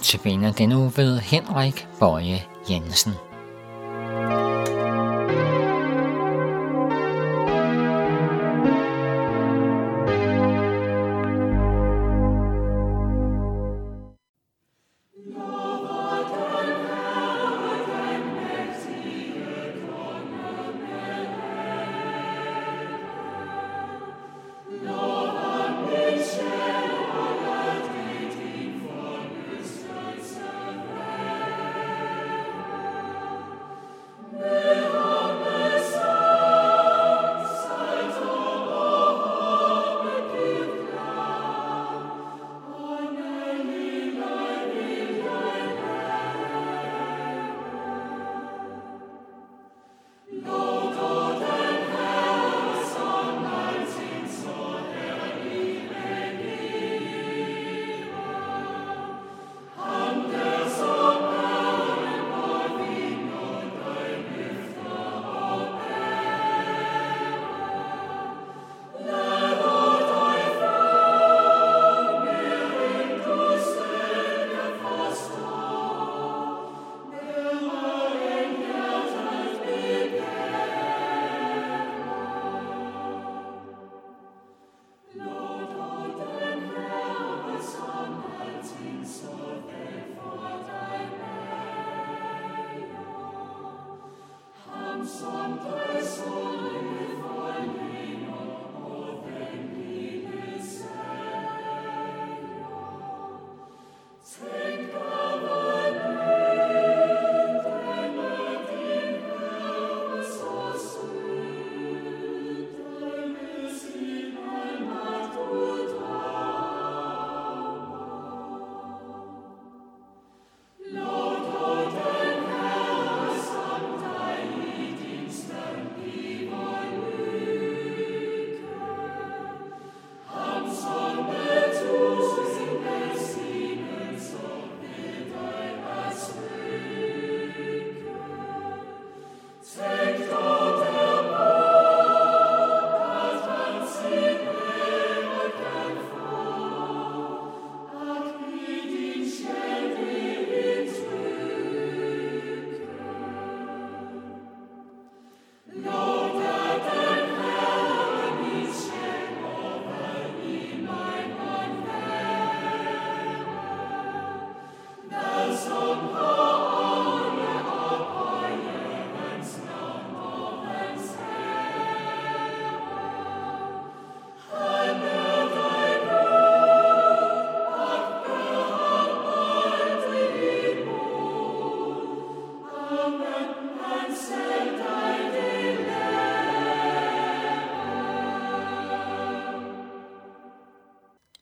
Notabene den uge ved Henrik Bøje Jensen.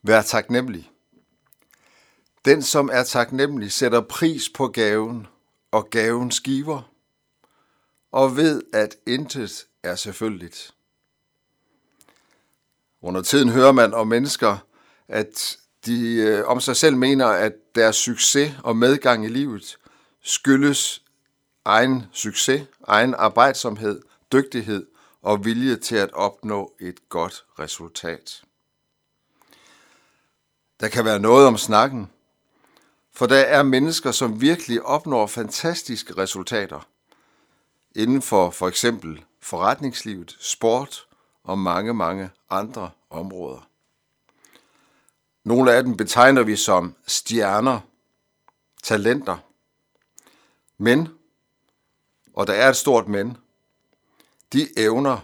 Vær taknemmelig. Den, som er taknemmelig, sætter pris på gaven og gaven giver, og ved, at intet er selvfølgeligt. Under tiden hører man om mennesker, at de øh, om sig selv mener, at deres succes og medgang i livet skyldes egen succes, egen arbejdsomhed, dygtighed og vilje til at opnå et godt resultat. Der kan være noget om snakken, for der er mennesker, som virkelig opnår fantastiske resultater inden for for eksempel forretningslivet, sport og mange, mange andre områder. Nogle af dem betegner vi som stjerner, talenter. Men, og der er et stort men, de evner,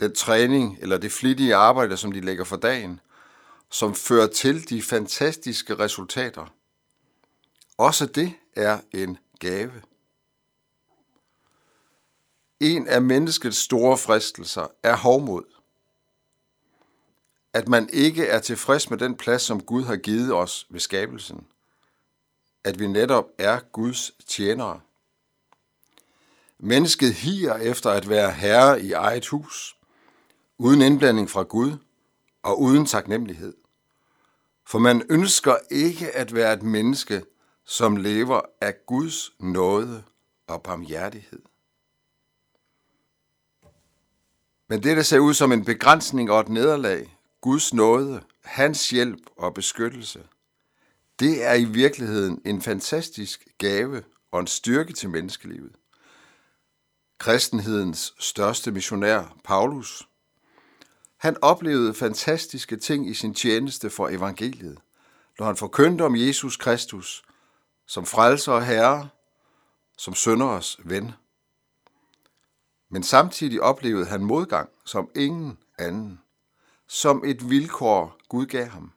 den træning eller det flittige arbejde, som de lægger for dagen, som fører til de fantastiske resultater. Også det er en gave. En af menneskets store fristelser er hovmod. At man ikke er tilfreds med den plads, som Gud har givet os ved skabelsen. At vi netop er Guds tjenere. Mennesket higer efter at være herre i eget hus, uden indblanding fra Gud og uden taknemmelighed. For man ønsker ikke at være et menneske, som lever af Guds nåde og barmhjertighed. Men det, der ser ud som en begrænsning og et nederlag, Guds nåde, hans hjælp og beskyttelse, Det er i virkeligheden en fantastisk gave og en styrke til menneskelivet. Kristenhedens største missionær, Paulus, han oplevede fantastiske ting i sin tjeneste for evangeliet, når han forkyndte om Jesus Kristus som frelser og herre, som sønderes ven. Men samtidig oplevede han modgang som ingen anden, som et vilkår Gud gav ham,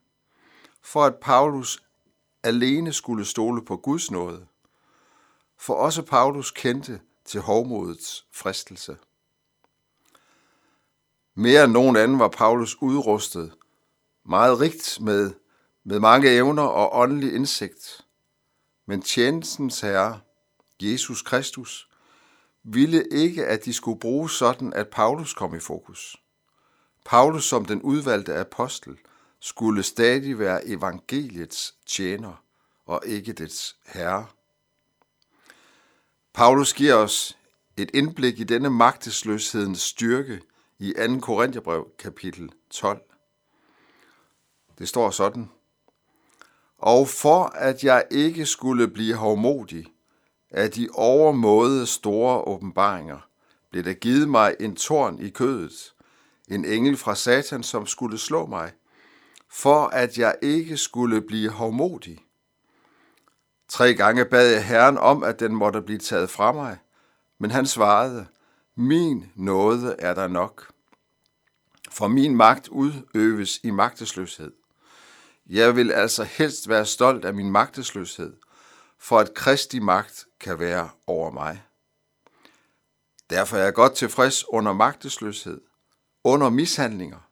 for at Paulus alene skulle stole på Guds nåde, for også Paulus kendte til hovmodets fristelse. Mere end nogen anden var Paulus udrustet, meget rigt med, med mange evner og åndelig indsigt. Men tjenestens herre, Jesus Kristus, ville ikke, at de skulle bruges sådan, at Paulus kom i fokus. Paulus som den udvalgte apostel skulle stadig være evangeliets tjener og ikke dets herre. Paulus giver os et indblik i denne magtesløshedens styrke i 2. Korintherbrev kapitel 12. Det står sådan. Og for at jeg ikke skulle blive hovmodig af de overmåde store åbenbaringer, blev der givet mig en torn i kødet, en engel fra Satan, som skulle slå mig, for at jeg ikke skulle blive hovmodig. Tre gange bad jeg Herren om, at den måtte blive taget fra mig, men han svarede, min nåde er der nok. For min magt udøves i magtesløshed. Jeg vil altså helst være stolt af min magtesløshed, for at Kristi magt kan være over mig. Derfor er jeg godt tilfreds under magtesløshed, under mishandlinger,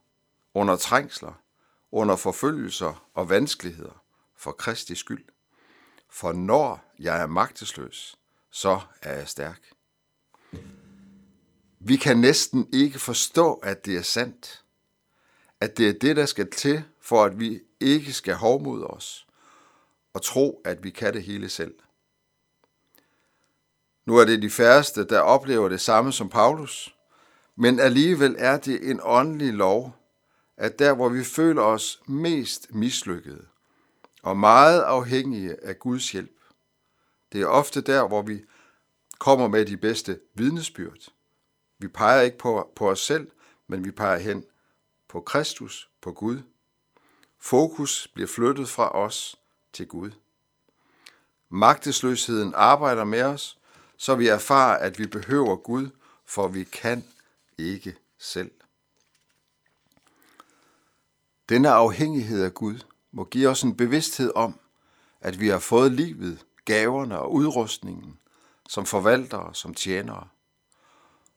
under trængsler, under forfølgelser og vanskeligheder for Kristi skyld. For når jeg er magtesløs, så er jeg stærk. Vi kan næsten ikke forstå, at det er sandt. At det er det, der skal til, for at vi ikke skal hovmode os og tro, at vi kan det hele selv. Nu er det de færreste, der oplever det samme som Paulus, men alligevel er det en åndelig lov, at der, hvor vi føler os mest mislykkede og meget afhængige af Guds hjælp, det er ofte der, hvor vi kommer med de bedste vidnesbyrd. Vi peger ikke på, på os selv, men vi peger hen på Kristus, på Gud. Fokus bliver flyttet fra os til Gud. Magtesløsheden arbejder med os, så vi erfarer, at vi behøver Gud, for vi kan ikke selv. Denne afhængighed af Gud må give os en bevidsthed om, at vi har fået livet, gaverne og udrustningen som forvaltere, som tjenere.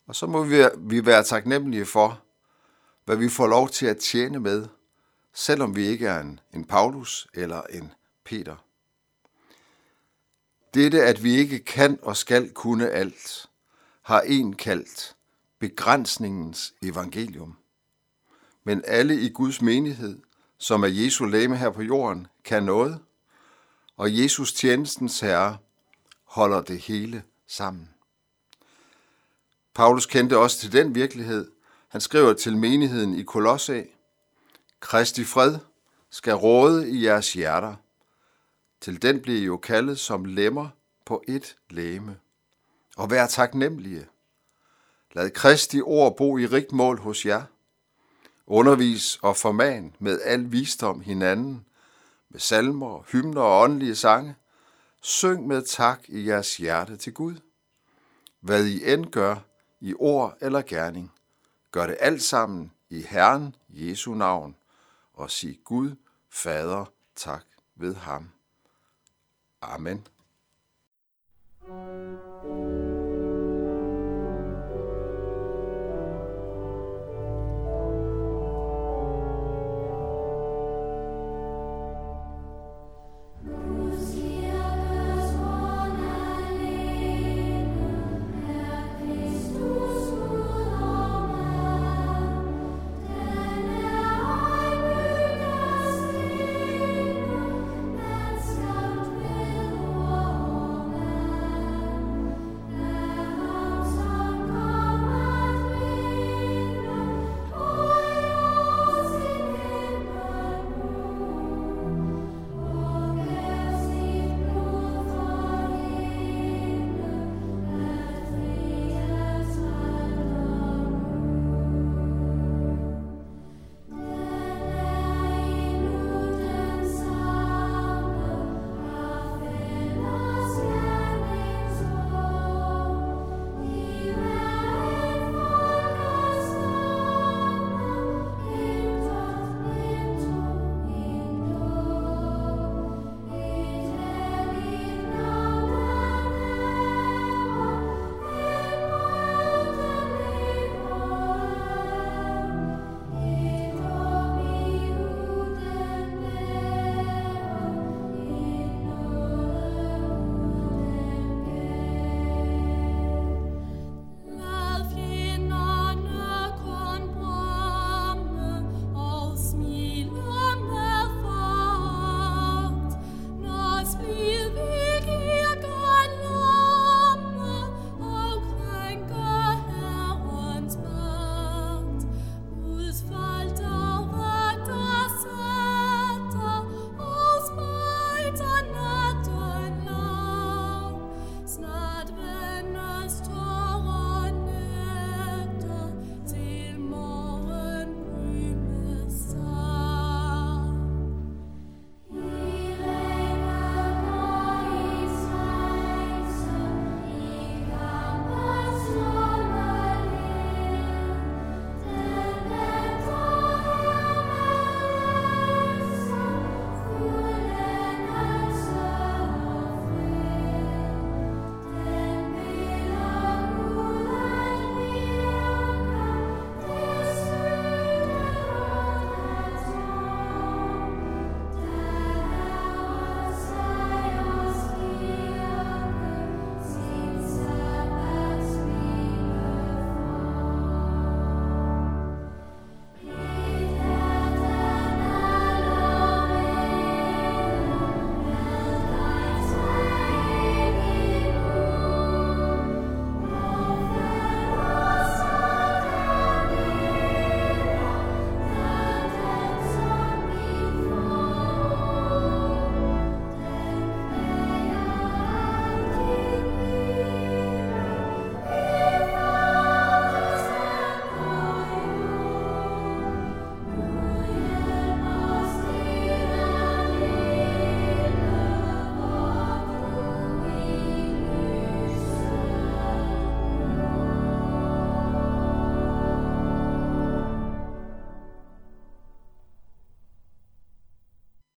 Og så må vi være taknemmelige for, hvad vi får lov til at tjene med, selvom vi ikke er en, en Paulus eller en Peter. Dette, at vi ikke kan og skal kunne alt, har en kaldt begrænsningens evangelium. Men alle i Guds menighed, som er Jesu læme her på jorden, kan noget, og Jesus tjenestens herre holder det hele sammen. Paulus kendte også til den virkelighed. Han skriver til menigheden i Kolosse, Kristi fred skal råde i jeres hjerter. Til den bliver I jo kaldet som lemmer på et læme. Og vær taknemmelige. Lad Kristi ord bo i rigt mål hos jer. Undervis og forman med al visdom hinanden, med salmer, hymner og åndelige sange. Syng med tak i jeres hjerte til Gud. Hvad I end gør, i ord eller gerning. Gør det alt sammen i Herren Jesu navn, og sig Gud, Fader, tak ved ham. Amen. thank you